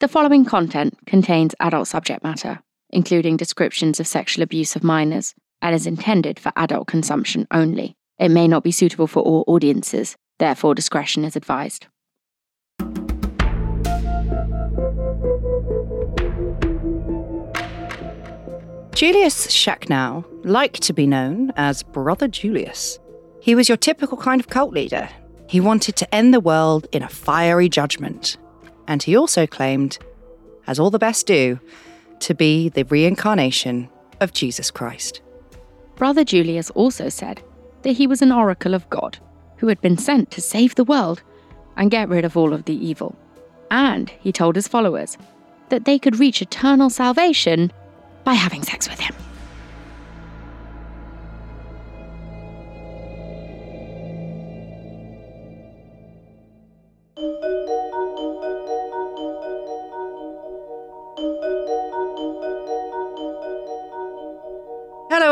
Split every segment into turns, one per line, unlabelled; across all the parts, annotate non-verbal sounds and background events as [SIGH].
The following content contains adult subject matter, including descriptions of sexual abuse of minors, and is intended for adult consumption only. It may not be suitable for all audiences, therefore, discretion is advised.
Julius Schacknow liked to be known as Brother Julius. He was your typical kind of cult leader. He wanted to end the world in a fiery judgment. And he also claimed, as all the best do, to be the reincarnation of Jesus Christ.
Brother Julius also said that he was an oracle of God who had been sent to save the world and get rid of all of the evil. And he told his followers that they could reach eternal salvation by having sex with him.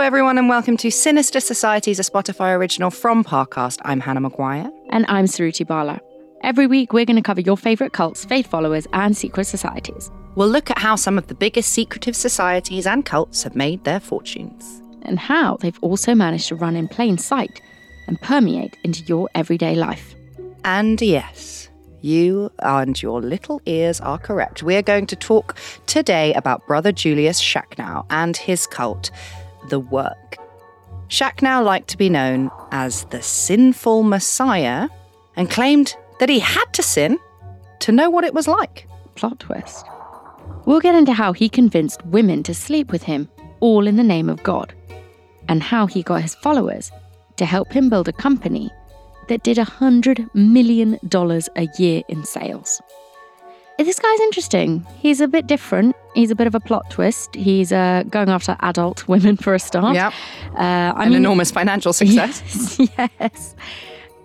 Everyone, and welcome to Sinister Societies, a Spotify original from Parcast. I'm Hannah Maguire.
And I'm Suruthi Bala. Every week, we're going to cover your favourite cults, faith followers, and secret societies.
We'll look at how some of the biggest secretive societies and cults have made their fortunes.
And how they've also managed to run in plain sight and permeate into your everyday life.
And yes, you and your little ears are correct. We are going to talk today about Brother Julius Schacknow and his cult, The Work. Schacknow liked to be known as the sinful Messiah and claimed that he had to sin to know what it was like.
Plot twist. We'll get into how he convinced women to sleep with him, all in the name of God, and how he got his followers to help him build a company that did $100 million a year in sales. This guy's interesting. He's a bit different. He's a bit of a plot twist. He's uh, going after adult [LAUGHS] women for a start.
Yep.
Uh, I
An
mean,
enormous financial [LAUGHS] success.
Yes, yes.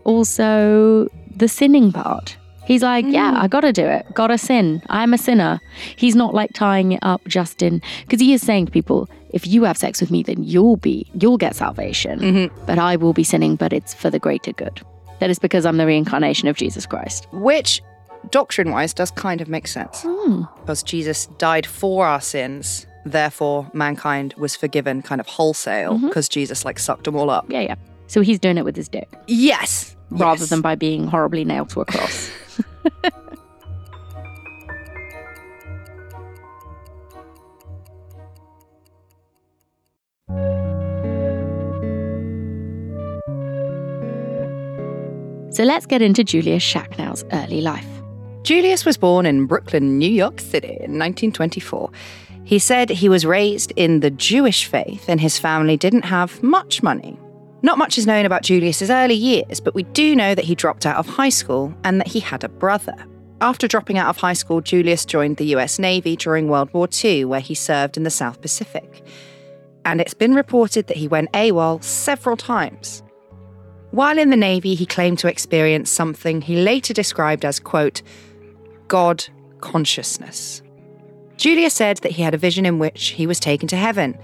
Also, the sinning part. He's like, yeah, I gotta do it. Gotta sin. I'm a sinner. He's not like tying it up just in because he is saying to people, if you have sex with me, then you'll be you'll get salvation. But I will be sinning, but it's for the greater good. That is because I'm the reincarnation of Jesus Christ.
Which, doctrine wise, does kind of make sense. Hmm. Because Jesus died for our sins. Therefore, mankind was forgiven kind of wholesale mm-hmm. because Jesus like sucked them all up.
Yeah, yeah. So he's doing it with his dick
Yes.
rather
Yes.
than by being horribly nailed to a cross. [LAUGHS] so let's get into Julius Schacknow's early life.
Julius was born in Brooklyn, New York City in 1924. He said he was raised in the Jewish faith and his family didn't have much money. Not much is known about Julius's early years, but we do know that he dropped out of high school and that he had a brother. After dropping out of high school, Julius joined the US Navy during World War II, where he served in the South Pacific. And it's been reported that he went AWOL several times. While in the Navy, he claimed to experience something he later described as, quote, God consciousness. Julius said that he had a vision in which he was taken to heaven,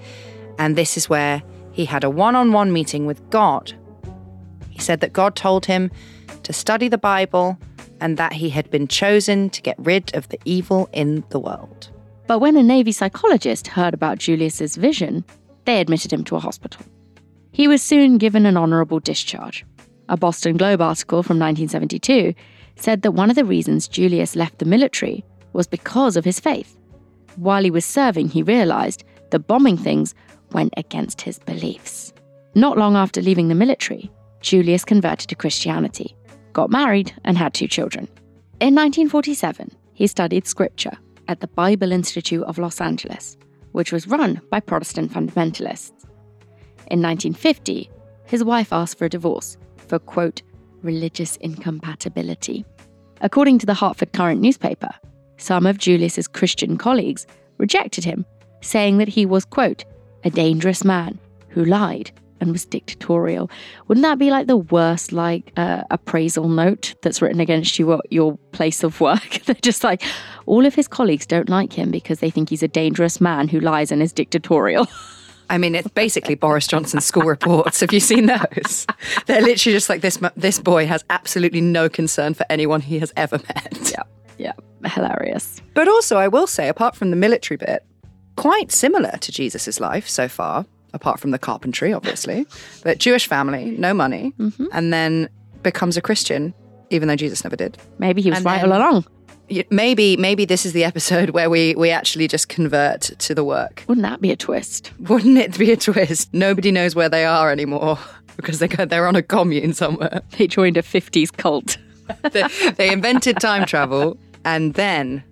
and this is where he had a one on one meeting with God. He said that God told him to study the Bible and that he had been chosen to get rid of the evil in the world.
But when a Navy psychologist heard about Julius's vision, they admitted him to a hospital. He was soon given an honourable discharge. A Boston Globe article from 1972 said that one of the reasons Julius left the military was because of his faith. While he was serving, he realised that bombing things went against his beliefs. Not long after leaving the military, Julius converted to Christianity, got married, and had two children. In 1947, he studied scripture at the Bible Institute of Los Angeles, which was run by Protestant fundamentalists. In 1950, his wife asked for a divorce for, quote, religious incompatibility. According to the Hartford Courant newspaper, some of Julius's Christian colleagues rejected him, saying that he was, quote, a dangerous man who lied and was dictatorial. Wouldn't that be like the worst, like, uh, appraisal note that's written against you at your place of work? [LAUGHS] They're just like, all of his colleagues don't like him because they think he's a dangerous man who lies and is dictatorial. [LAUGHS]
I mean, it's basically Boris Johnson's school reports. Have you seen those? They're literally just like this. This boy has absolutely no concern for anyone he has ever met.
Yeah. Yeah, hilarious.
But also, I will say, apart from the military bit, quite similar to Jesus' life so far, apart from the carpentry, obviously. but Jewish family, no money, mm-hmm. and then becomes a Christian, even though Jesus never did.
Maybe he was
And
right
then-
all along.
Maybe, maybe this is the episode [LAUGHS] where we we actually just convert to the work.
Wouldn't that be a twist?
Wouldn't it be a twist? Nobody knows where they are anymore [LAUGHS] because they go, they're on a commune somewhere. [LAUGHS]
They joined a 50s cult.
they, they invented time travel and then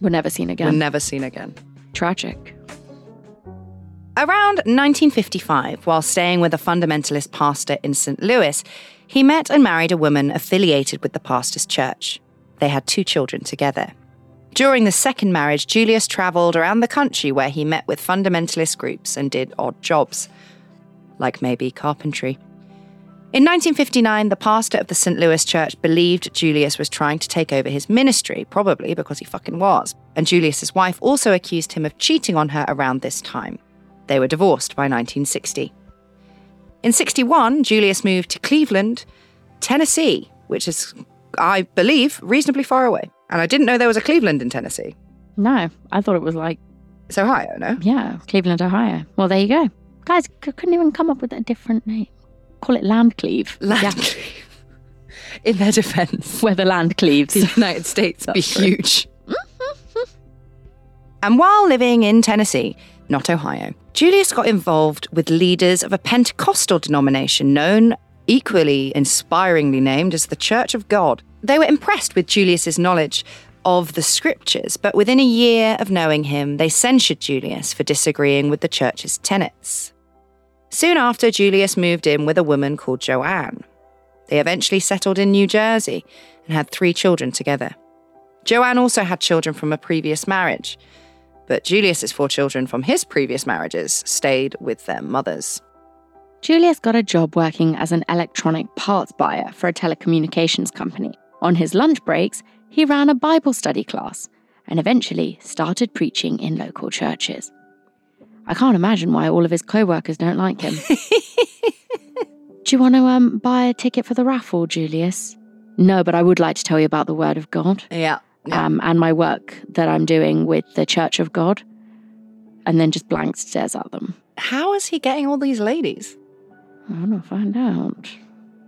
Were never seen again.
were never seen again.
Tragic.
Around 1955, while staying with a fundamentalist pastor in St. Louis, he met and married a woman affiliated with the pastor's church. They had two children together. During the second marriage, Julius travelled around the country where he met with fundamentalist groups and did odd jobs, like maybe carpentry. In 1959, the pastor of the St. Louis church believed Julius was trying to take over his ministry, probably because he fucking was. And Julius's wife also accused him of cheating on her around this time. They were divorced by 1960. In 61, Julius moved to Cleveland, Tennessee, which is, I believe, reasonably far away. And I didn't know there was a Cleveland in Tennessee.
No, I thought it was like,
It's Ohio, no?
yeah, Cleveland, Ohio. Well, there you go. Guys, c- couldn't even come up with a different name. Call it Landcleave.
Land
Yeah,
Cleave. [LAUGHS] In their defense.
where the land cleaves.
the United States be
true.
huge. [LAUGHS] and while living in Tennessee, not Ohio, Julius got involved with leaders of a Pentecostal denomination known, equally inspiringly named, as the Church of God. They were impressed with Julius's knowledge of the scriptures, but within a year of knowing him, they censured Julius for disagreeing with the church's tenets. Soon after, Julius moved in with a woman called Joanne. They eventually settled in New Jersey and had three children together. Joanne also had children from a previous marriage, but Julius's four children from his previous marriages stayed with their mothers.
Julius got a job working as an electronic parts buyer for a telecommunications company. On his lunch breaks, he ran a Bible study class and eventually started preaching in local churches. I can't imagine why all of his co workers don't like him. [LAUGHS] Do you want to um, buy a ticket for the raffle, Julius? No, but I would like to tell you about the Word of God
Yeah.
um, and my work that I'm doing with the Church of God. And then just blank stares at them.
How is he getting all these ladies?
I don't know, find out.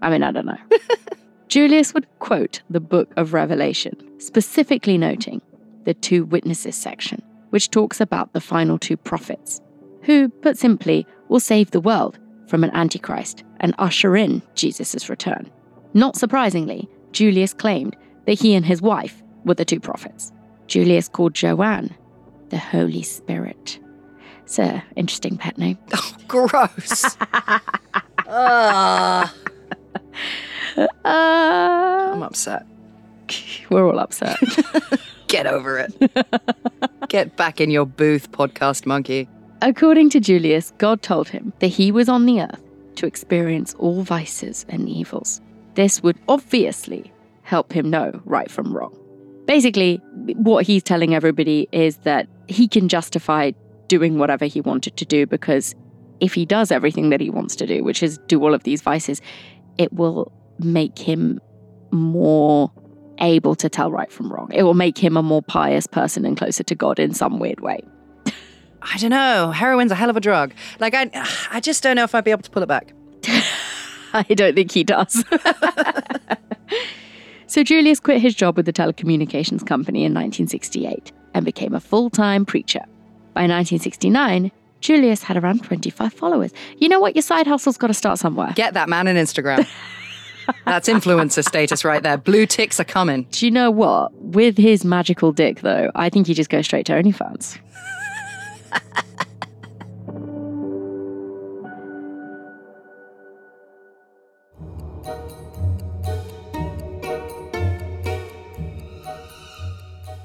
I mean, I don't know. [LAUGHS] Julius would quote the book of Revelation, specifically noting the two witnesses section, which talks about the final two prophets, who, put simply, will save the world from an antichrist and usher in Jesus' return. Not surprisingly, Julius claimed that he and his wife were the two prophets. Julius called Joanne the Holy Spirit. It's an interesting pet name. [LAUGHS]
Oh, gross.
Uh, [LAUGHS]
I'm upset. [LAUGHS]
we're all upset.
Get over it. Get back in your booth, podcast monkey.
According to Julius, God told him that he was on the earth to experience all vices and evils. This would obviously help him know right from wrong. Basically, what he's telling everybody is that he can justify doing whatever he wanted to do because if he does everything that he wants to do, which is do all of these vices, it will make him more able to tell right from wrong. It will make him a more pious person and closer to God in some weird way.
I don't know. Heroin's a hell of a drug. Like I, I just don't know if I'd be able to pull it back. [LAUGHS]
I don't think he does. [LAUGHS] so Julius quit his job with the telecommunications company in 1968 and became a full time preacher. By 1969, Julius had around 25 followers. You know what? Your side hustle's got to start somewhere.
Get that man an Instagram. [LAUGHS] That's influencer status right there. Blue ticks are coming.
Do you know what? With his magical dick, though, I think he just goes straight to OnlyFans.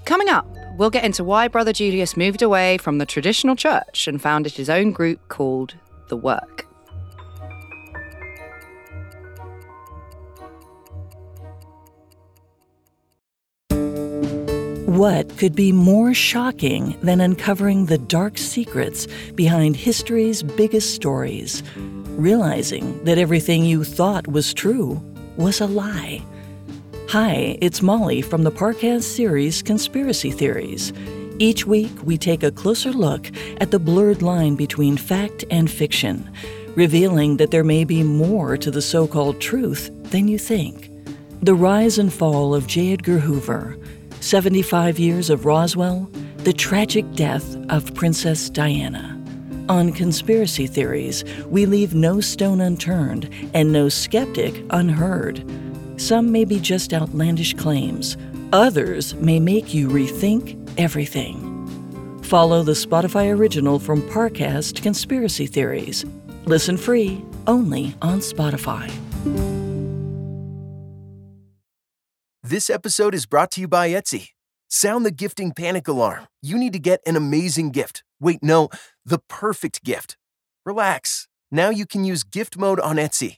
Coming up, we'll get into why Brother Julius moved away from the traditional church and founded his own group called The Work.
What could be more shocking than uncovering the dark secrets behind history's biggest stories? Realizing that everything you thought was true was a lie. Hi, it's Molly from the Parcast series Conspiracy Theories. Each week, we take a closer look at the blurred line between fact and fiction, revealing that there may be more to the so called truth than you think. The rise and fall of J. Edgar Hoover, 75 years of Roswell, the tragic death of Princess Diana. On conspiracy theories, we leave no stone unturned and no skeptic unheard. Some may be just outlandish claims, others may make you rethink everything. Follow the Spotify original from Parcast Conspiracy Theories. Listen free only on Spotify.
This episode is brought to you by Etsy. Sound the gifting panic alarm. You need to get an amazing gift. Wait, no, the perfect gift. Relax. Now you can use gift mode on Etsy.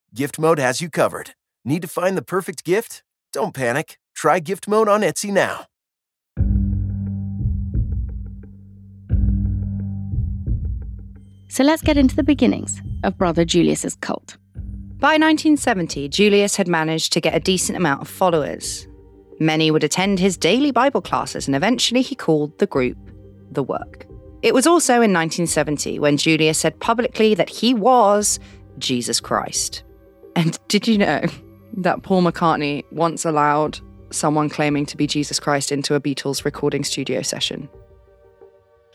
Gift Mode has you covered. Need to find the perfect gift? Don't panic. Try Gift Mode on Etsy now.
So let's get into the beginnings of Brother Julius's cult.
By 1970, Julius had managed to get a decent amount of followers. Many would attend his daily Bible classes, and eventually he called the group The Work. It was also in 1970 when Julius said publicly that he was Jesus Christ. And did you know that Paul McCartney once allowed someone claiming to be Jesus Christ into a Beatles recording studio session?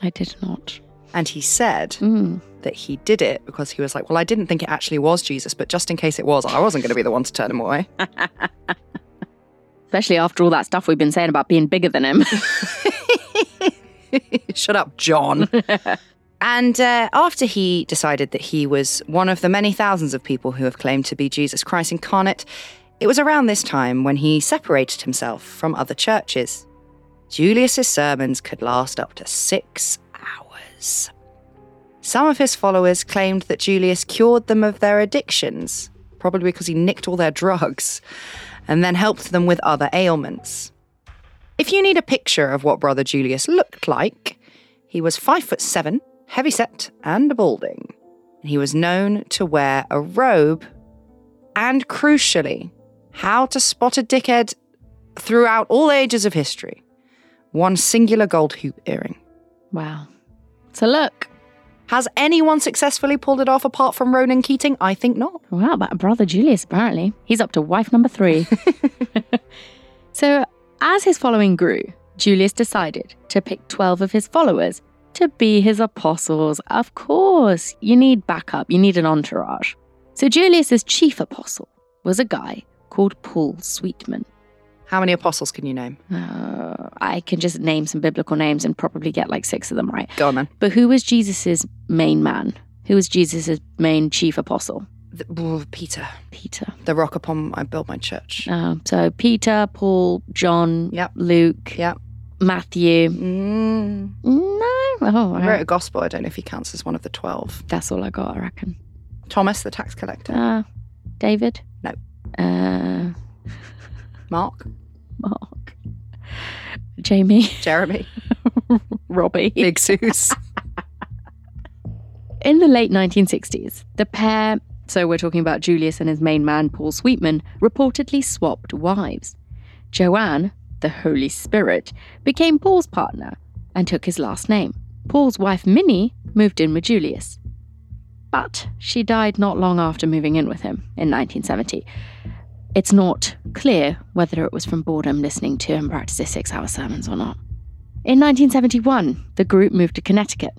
I did not.
And he said
Mm.
that he did it because he was like, Well, I didn't think it actually was Jesus, but just in case it was, I wasn't going to be the one to turn him away. [LAUGHS]
Especially after all that stuff we've been saying about being bigger than him. [LAUGHS]
Shut up, John. [LAUGHS] and uh, after he decided that he was one of the many thousands of people who have claimed to be Jesus Christ incarnate, it was around this time when he separated himself from other churches. Julius's sermons could last up to six hours. Some of his followers claimed that Julius cured them of their addictions, probably because he nicked all their drugs, and then helped them with other ailments. If you need a picture of what Brother Julius looked like, he was five foot seven, heavyset, and balding. He was known to wear a robe, and crucially, how to spot a dickhead throughout all ages of history. One singular gold hoop earring.
wow. So look.
Has anyone successfully pulled it off apart from Ronan Keating? I think not.
Wow, but Brother Julius, apparently. He's up to wife number three. [LAUGHS] so, as his following grew, Julius decided to pick 12 of his followers to be his apostles. Of course, you need backup, you need an entourage. So, Julius's chief apostle was a guy called Paul Sweetman.
How many apostles can you name?
Uh, I can just name some biblical names and probably get like six of them right.
Go on then.
But who was Jesus's main man? Who was Jesus's main chief apostle?
The, oh, Peter,
Peter.
the rock upon I built my church.
Uh, so Peter, Paul, John,
Yep.
Luke,
Yep.
Matthew.
Mm.
No, oh,
He wrote a gospel. I don't know if he counts as one of the 12.
that's all I got. I reckon.
Thomas, the tax collector.
Uh, David.
No.
Uh, [LAUGHS]
Mark,
Mark. Jamie.
Jeremy, [LAUGHS]
Robbie.
Big Zeus.
In the late 1960s, the pair, so we're talking about Julius and his main man, Paul Sweetman, reportedly swapped wives. Joanne, the Holy Spirit, became Paul's partner and took his last name. Paul's wife, Minnie, moved in with Julius. But she died not long after moving in with him in 1970. It's not clear whether it was from boredom listening to him practice his six hour sermons or not. In 1971, the group moved to Connecticut.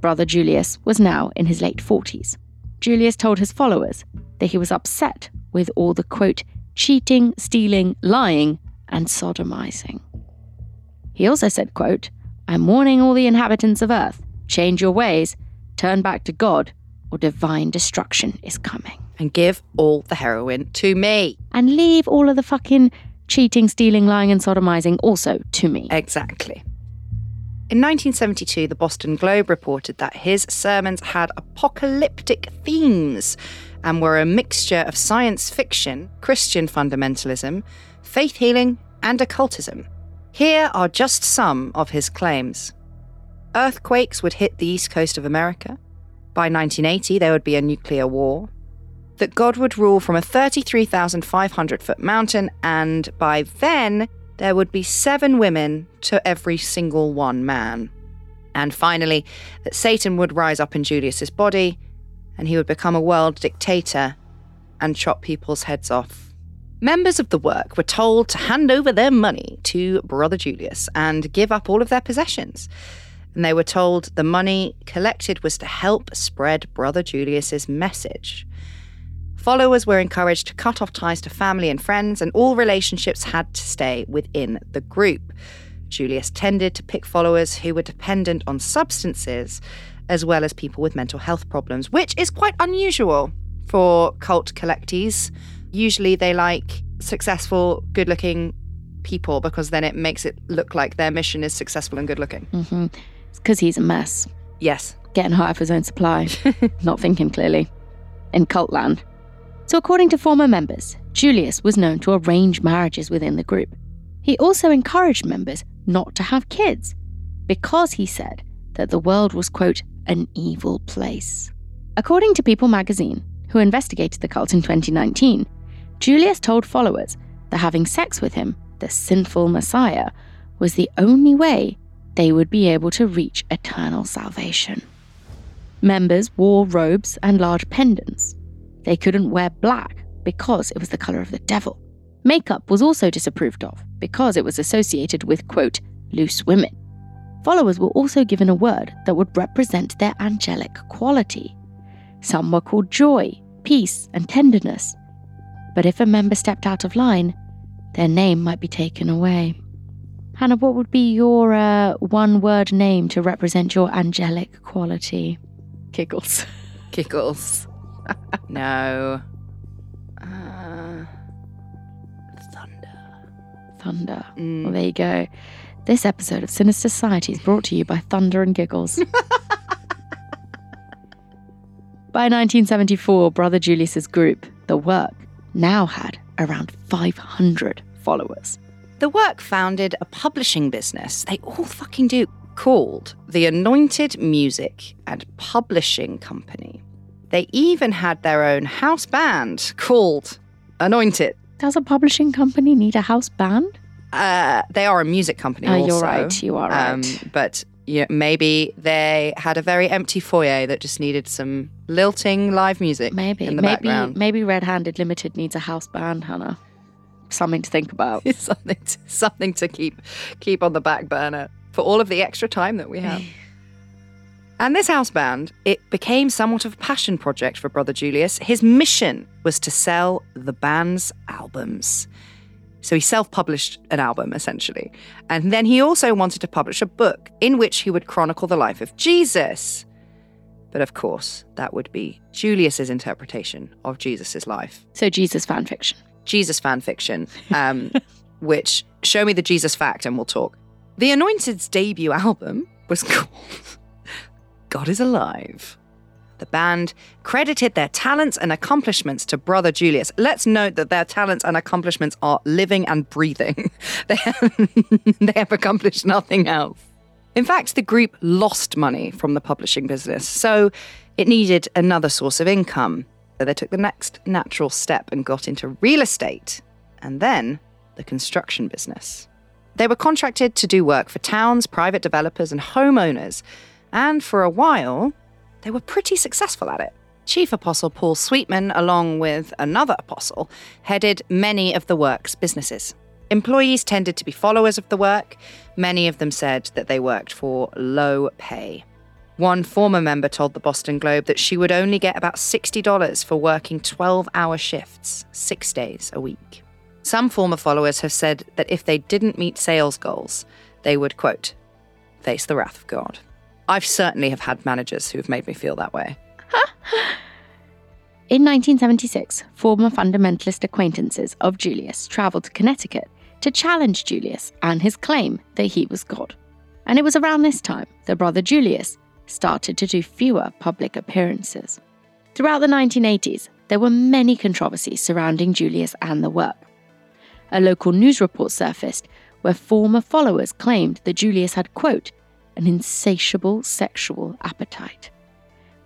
Brother Julius was now in his late 40s. Julius told his followers that he was upset with all the quote, cheating, stealing, lying, and sodomizing. He also said, quote, I'm warning all the inhabitants of earth, change your ways, turn back to God, or divine destruction is coming.
and give all the heroin to me.
And leave all of the fucking cheating, stealing, lying, and sodomizing also to me.
Exactly. In 1972, the Boston Globe reported that his sermons had apocalyptic themes and were a mixture of science fiction, Christian fundamentalism, faith healing, and occultism. Here are just some of his claims earthquakes would hit the east coast of America. By 1980, there would be a nuclear war. That God would rule from a 33,500 foot mountain, and by then, there would be seven women to every single one man. And finally, that Satan would rise up in Julius's body and he would become a world dictator and chop people's heads off. Members of the work were told to hand over their money to Brother Julius and give up all of their possessions. And they were told the money collected was to help spread Brother Julius's message. Followers were encouraged to cut off ties to family and friends, and all relationships had to stay within the group. Julius tended to pick followers who were dependent on substances, as well as people with mental health problems, which is quite unusual for cult collectees. Usually they like successful, good looking people because then it makes it look like their mission is successful and good looking.
Mm-hmm. It's because he's a mess.
Yes.
Getting high off his own supply. [LAUGHS] Not thinking clearly. In cult land. So, according to former members, Julius was known to arrange marriages within the group. He also encouraged members not to have kids because he said that the world was, quote, an evil place. According to People magazine, who investigated the cult in 2019, Julius told followers that having sex with him, the sinful Messiah, was the only way they would be able to reach eternal salvation. Members wore robes and large pendants. They couldn't wear black because it was the colour of the devil. Makeup was also disapproved of because it was associated with, quote, loose women. Followers were also given a word that would represent their angelic quality. Some were called joy, peace, and tenderness. But if a member stepped out of line, their name might be taken away. Hannah, what would be your uh, one word name to represent your angelic quality? Giggles.
Giggles. [LAUGHS] [LAUGHS] no. Uh, thunder.
Thunder.
Mm.
Well, there you go. This episode of Sinister Society is brought to you by Thunder and Giggles. [LAUGHS] by 1974, Brother Julius's group, The Work, now had around 500 followers.
The work founded a publishing business. They all fucking do. Called the Anointed Music and Publishing Company. They even had their own house band called Anointed.
Does a publishing company need a house band?
Uh, they are a music company.
Oh,
also,
you're right. You are right.
Um, but yeah, maybe they had a very empty foyer that just needed some lilting live music.
maybe.
in the
maybe.
background.
Maybe Red Handed Limited needs a house band, Hannah. Something to think about. [LAUGHS]
Something to, something to keep keep on the back burner for all of the extra time that we have. [SIGHS] and this house band, it became somewhat of a passion project for Brother Julius. His mission was to sell the band's albums. So he self published an album, essentially. And then he also wanted to publish a book in which he would chronicle the life of Jesus. But of course, that would be Julius's interpretation of Jesus' life.
So, Jesus fan fiction.
Jesus fan fiction, [LAUGHS] um, which show me the Jesus fact and we'll talk. The Anointed's debut album was [LAUGHS] called God is Alive. The band credited their talents and accomplishments to Brother Julius. Let's note that their talents and accomplishments are living and breathing. [LAUGHS] They have, [LAUGHS] they have accomplished nothing else. In fact, the group lost money from the publishing business, so it needed another source of income. So they took the next natural step and got into real estate and then the construction business. They were contracted to do work for towns, private developers, and homeowners, and for a while, they were pretty successful at it. Chief Apostle Paul Sweetman, along with another apostle, headed many of the work's businesses. Employees tended to be followers of the work. Many of them said that they worked for low pay. One former member told the Boston Globe that she would only get about $60 for working 12 hour shifts, six days a week. Some former followers have said that if they didn't meet sales goals, they would, quote, face the wrath of God. I've certainly have had managers who've made me feel that way. [LAUGHS]
In 1976, former fundamentalist acquaintances of Julius travelled to Connecticut to challenge Julius and his claim that he was God. And it was around this time that brother Julius started to do fewer public appearances. Throughout the 1980s, there were many controversies surrounding Julius and the work. A local news report surfaced where former followers claimed that Julius had, quote, an insatiable sexual appetite,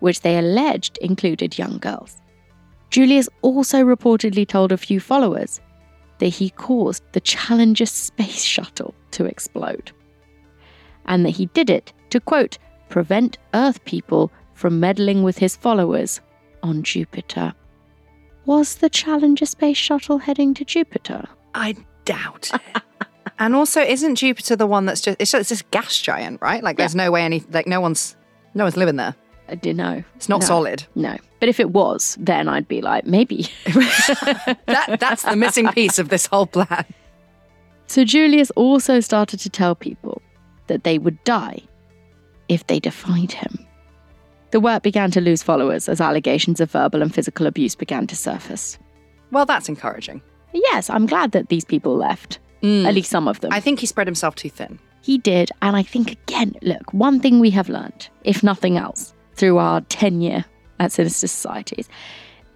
which they alleged included young girls. Julius also reportedly told a few followers that he caused the Challenger space shuttle to explode, and that he did it to, quote, prevent Earth people from meddling with his followers on Jupiter. Was the Challenger space shuttle heading to Jupiter?
I doubt it. [LAUGHS] and also, isn't Jupiter the one that's just it's just this gas giant, right? Like, there's no way any like no one's no one's living there.
Uh, I didn't know.
It's not
No.
solid.
No. But if it was, then I'd be like, maybe. [LAUGHS]
That that's the missing piece of this whole plan.
So Julius also started to tell people that they would die if they defied him. The work began to lose followers as allegations of verbal and physical abuse began to surface.
Well, that's encouraging.
Yes, I'm glad that these people left. At least some of them.
I think he spread himself too thin.
He did, and I think again, look, one thing we have learned, if nothing else, through our tenure at Sinister Societies,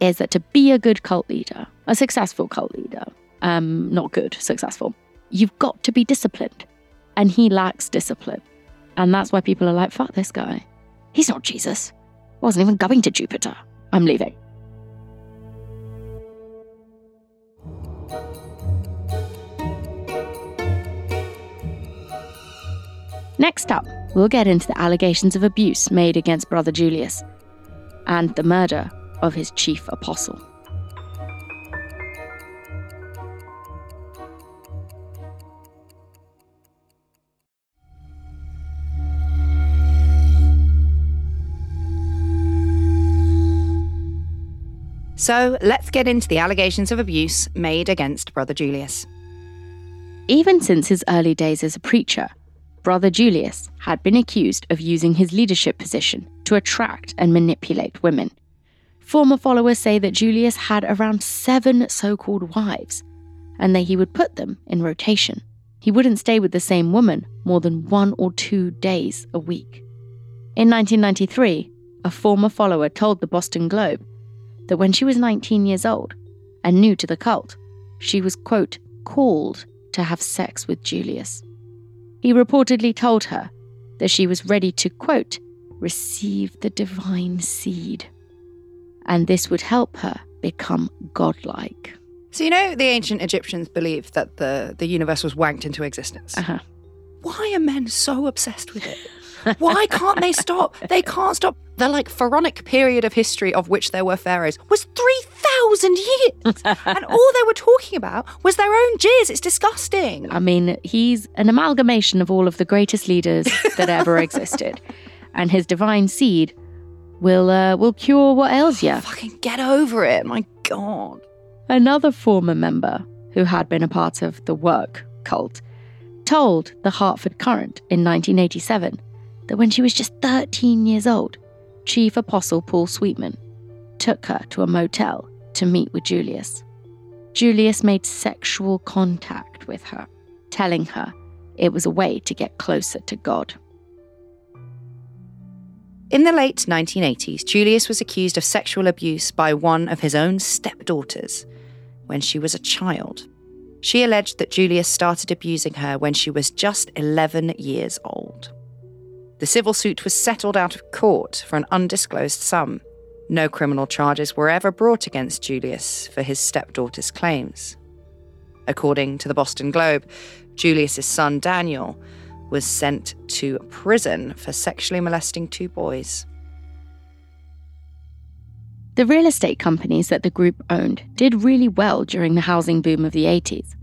is that to be a good cult leader, a successful cult leader, um, not good, successful, you've got to be disciplined. And he lacks discipline. And that's why people are like, fuck this guy. He's not Jesus. Wasn't even going to Jupiter. I'm leaving. Next up, we'll get into the allegations of abuse made against Brother Julius and the murder of his chief apostle.
So let's get into the allegations of abuse made against Brother Julius.
Even since his early days as a preacher, Brother Julius had been accused of using his leadership position to attract and manipulate women. Former followers say that Julius had around seven so called wives, and that he would put them in rotation. He wouldn't stay with the same woman more than one or two days a week. In 1993, a former follower told the Boston Globe that when she was 19 years old and new to the cult, she was, quote, called to have sex with Julius. He reportedly told her that she was ready to, quote, receive the divine seed. And this would help her become godlike.
So you know the ancient Egyptians believed that the, the universe was wanked into existence.
Uh-huh.
Why are men so obsessed with it? Why can't they stop? They can't stop. The like pharaonic period of history of which there were pharaohs was 3,000 years. [LAUGHS] and all they were talking about was their own jizz. It's disgusting.
I mean, he's an amalgamation of all of the greatest leaders that ever [LAUGHS] existed. And his divine seed will uh, will cure what ails you.
Fucking get over it. My God.
Another former member who had been a part of the work cult told the Hartford Courant in 1987 that when she was just 13 years old, Chief Apostle Paul Sweetman took her to a motel to meet with Julius. Julius made sexual contact with her, telling her it was a way to get closer to God.
In the late 1980s, Julius was accused of sexual abuse by one of his own stepdaughters when she was a child. She alleged that Julius started abusing her when she was just 11 years old. The civil suit was settled out of court for an undisclosed sum. No criminal charges were ever brought against Julius for his stepdaughter's claims. According to the Boston Globe, Julius's son Daniel was sent to prison for sexually molesting two boys.
The real estate companies that the group owned did really well during the housing boom of the 80s.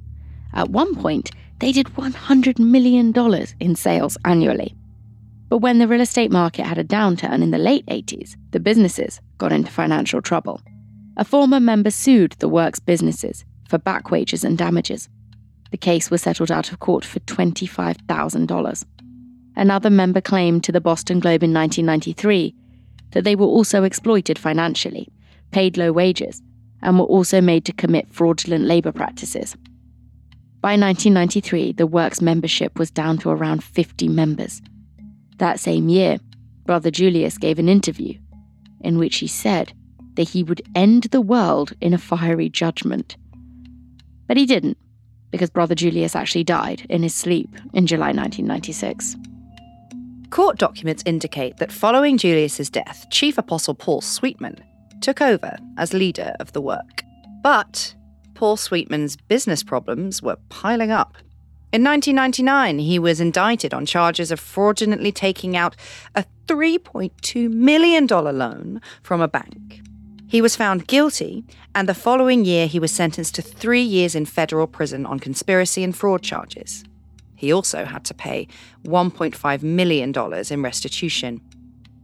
At one point, they did $100 million in sales annually. But when the real estate market had a downturn in the late 80s, the businesses got into financial trouble. A former member sued the works businesses for back wages and damages. The case was settled out of court for $25,000. Another member claimed to the Boston Globe in 1993 that they were also exploited financially, paid low wages, and were also made to commit fraudulent labour practices. By 1993, the work's membership was down to around 50 members. That same year, Brother Julius gave an interview in which he said that he would end the world in a fiery judgment. But he didn't, because Brother Julius actually died in his sleep in July 1996.
Court documents indicate that following Julius's death, Chief Apostle Paul Sweetman took over as leader of the work. But Paul Sweetman's business problems were piling up. In 1999, he was indicted on charges of fraudulently taking out a $3.2 million loan from a bank. He was found guilty, and the following year he was sentenced to three years in federal prison on conspiracy and fraud charges. He also had to pay $1.5 million in restitution.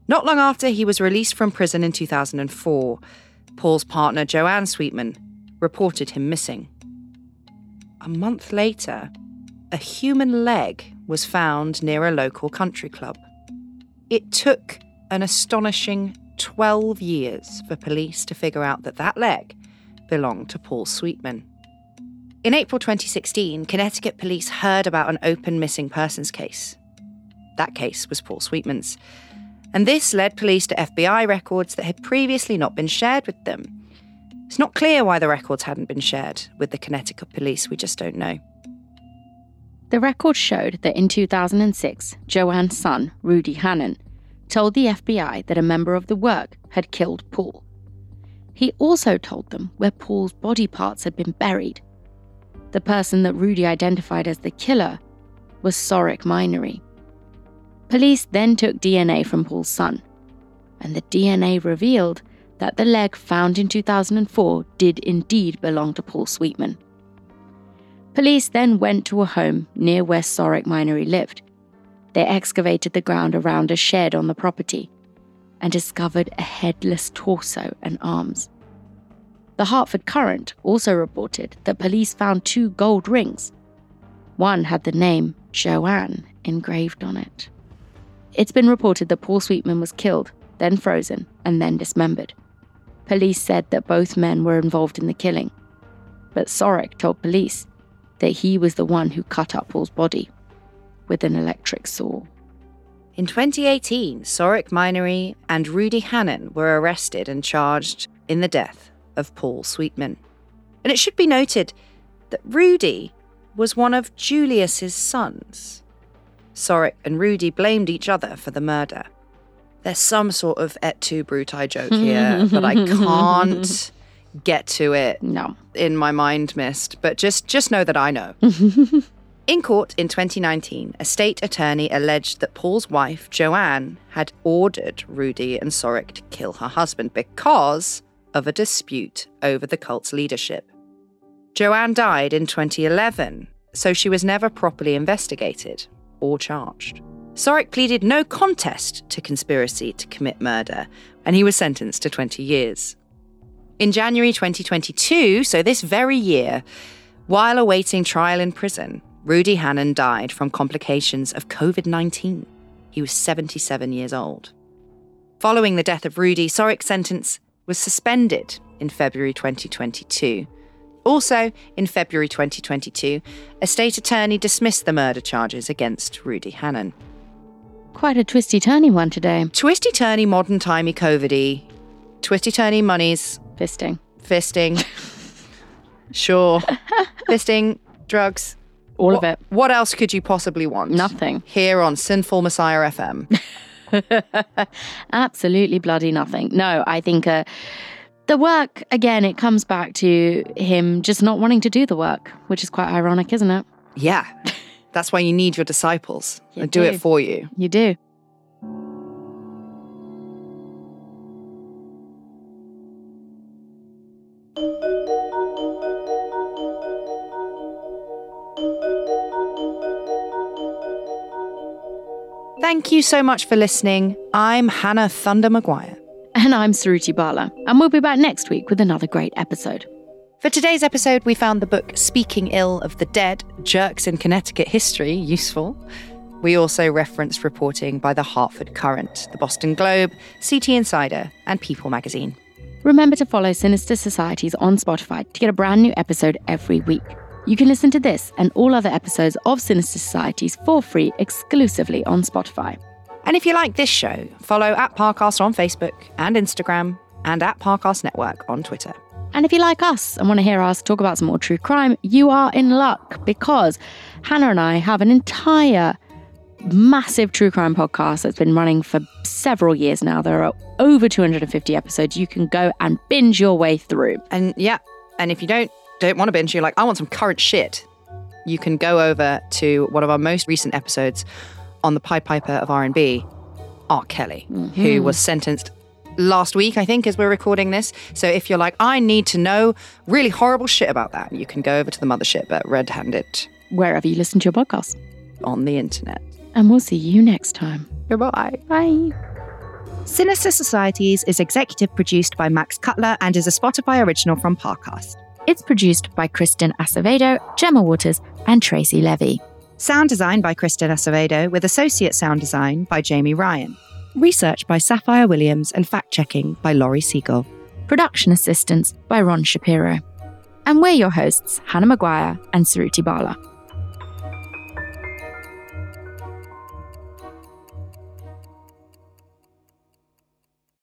Not long after he was released from prison in 2004, Paul's partner Joanne Sweetman reported him missing. A month later, a human leg was found near a local country club. It took an astonishing 12 years for police to figure out that that leg belonged to Paul Sweetman. In April 2016, Connecticut police heard about an open missing persons case. That case was Paul Sweetman's. And this led police to FBI records that had previously not been shared with them. It's not clear why the records hadn't been shared with the Connecticut police, we just don't know.
The record showed that in 2006, Joanne's son, Rudy Hannon, told the FBI that a member of the work had killed Paul. He also told them where Paul's body parts had been buried. The person that Rudy identified as the killer was Sorek Minary. Police then took DNA from Paul's son, and the DNA revealed that the leg found in 2004 did indeed belong to Paul Sweetman. Police then went to a home near where Sorek Minary lived. They excavated the ground around a shed on the property and discovered a headless torso and arms. The Hartford Courant also reported that police found two gold rings. One had the name Joanne engraved on it. It's been reported that Paul Sweetman was killed, then frozen, and then dismembered. Police said that both men were involved in the killing. But Sorek told police that he was the one who cut up Paul's body with an electric saw.
In 2018, Sorek Minery and Rudy Hannon were arrested and charged in the death of Paul Sweetman. And it should be noted that Rudy was one of Julius's sons. Sorek and Rudy blamed each other for the murder. There's some sort of et tu bruti joke here but I [LAUGHS] can't get to it
No.
in my mind mist, but just just know that I know. [LAUGHS] in court in 2019, a state attorney alleged that Paul's wife, Joanne, had ordered Rudy and Sorek to kill her husband because of a dispute over the cult's leadership. Joanne died in 2011, so she was never properly investigated or charged. Sorek pleaded no contest to conspiracy to commit murder, and he was sentenced to 20 years. In January 2022, so this very year, while awaiting trial in prison, Rudy Hannon died from complications of COVID 19. He was 77 years old. Following the death of Rudy, Sorek's sentence was suspended in February 2022. Also, in February 2022, a state attorney dismissed the murder charges against Rudy Hannon.
Quite a twisty turny one today.
Twisty turny, modern timey, COVIDy, twisty turny monies,
Fisting.
fisting. sure. [LAUGHS] fisting, drugs.
All
what,
of it.
What else could you possibly want?
Nothing.
Here on Sinful Messiah FM. [LAUGHS]
Absolutely bloody nothing. No, I think uh, the work, again, it comes back to him just not wanting to do the work, which is quite ironic, isn't it?
yeah. [LAUGHS] That's why you need your disciples.
You
and do it for you.
You do.
Thank you so much for listening. I'm Hannah Thunder Maguire.
And I'm Suruthi Bala, and we'll be back next week with another great episode.
For today's episode, we found the book Speaking Ill of the Dead Jerks in Connecticut History useful. We also referenced reporting by the Hartford Courant, the Boston Globe, CT Insider, and People magazine.
Remember to follow Sinister Societies on Spotify to get a brand new episode every week. You can listen to this and all other episodes of Sinister Societies for free exclusively on Spotify.
And if you like this show, follow at Parcast on Facebook and Instagram and at Parcast Network on Twitter.
And if you like us and want to hear us talk about some more true crime, you are in luck because Hannah and I have an entire massive true crime podcast that's been running for several years now. There are over 250 episodes you can go and binge your way through.
And yeah, and if you don't don't want to binge, you're like, I want some current shit. You can go over to one of our most recent episodes on the Pied Piper of R&B, R. Kelly, who mm-hmm. was sentenced last week, I think, as we're recording this. So if you're like, I need to know really horrible shit about that, you can go over to the mothership at Red Handed
Wherever you listen to your podcast.
on the internet.
And we'll see you next time.
Goodbye.
Bye.
Sinister Societies is executive produced by Max Cutler and is a Spotify original from Parcast.
It's produced by Kristen Acevedo, Gemma Waters, and Tracy Levy.
Sound design by Kristen Acevedo with associate sound design by Jamie Ryan. Research by Sapphire Williams and fact checking by Laurie Siegel.
Production assistance by Ron Shapiro. And we're your hosts, Hannah Maguire and Suruthi Bala.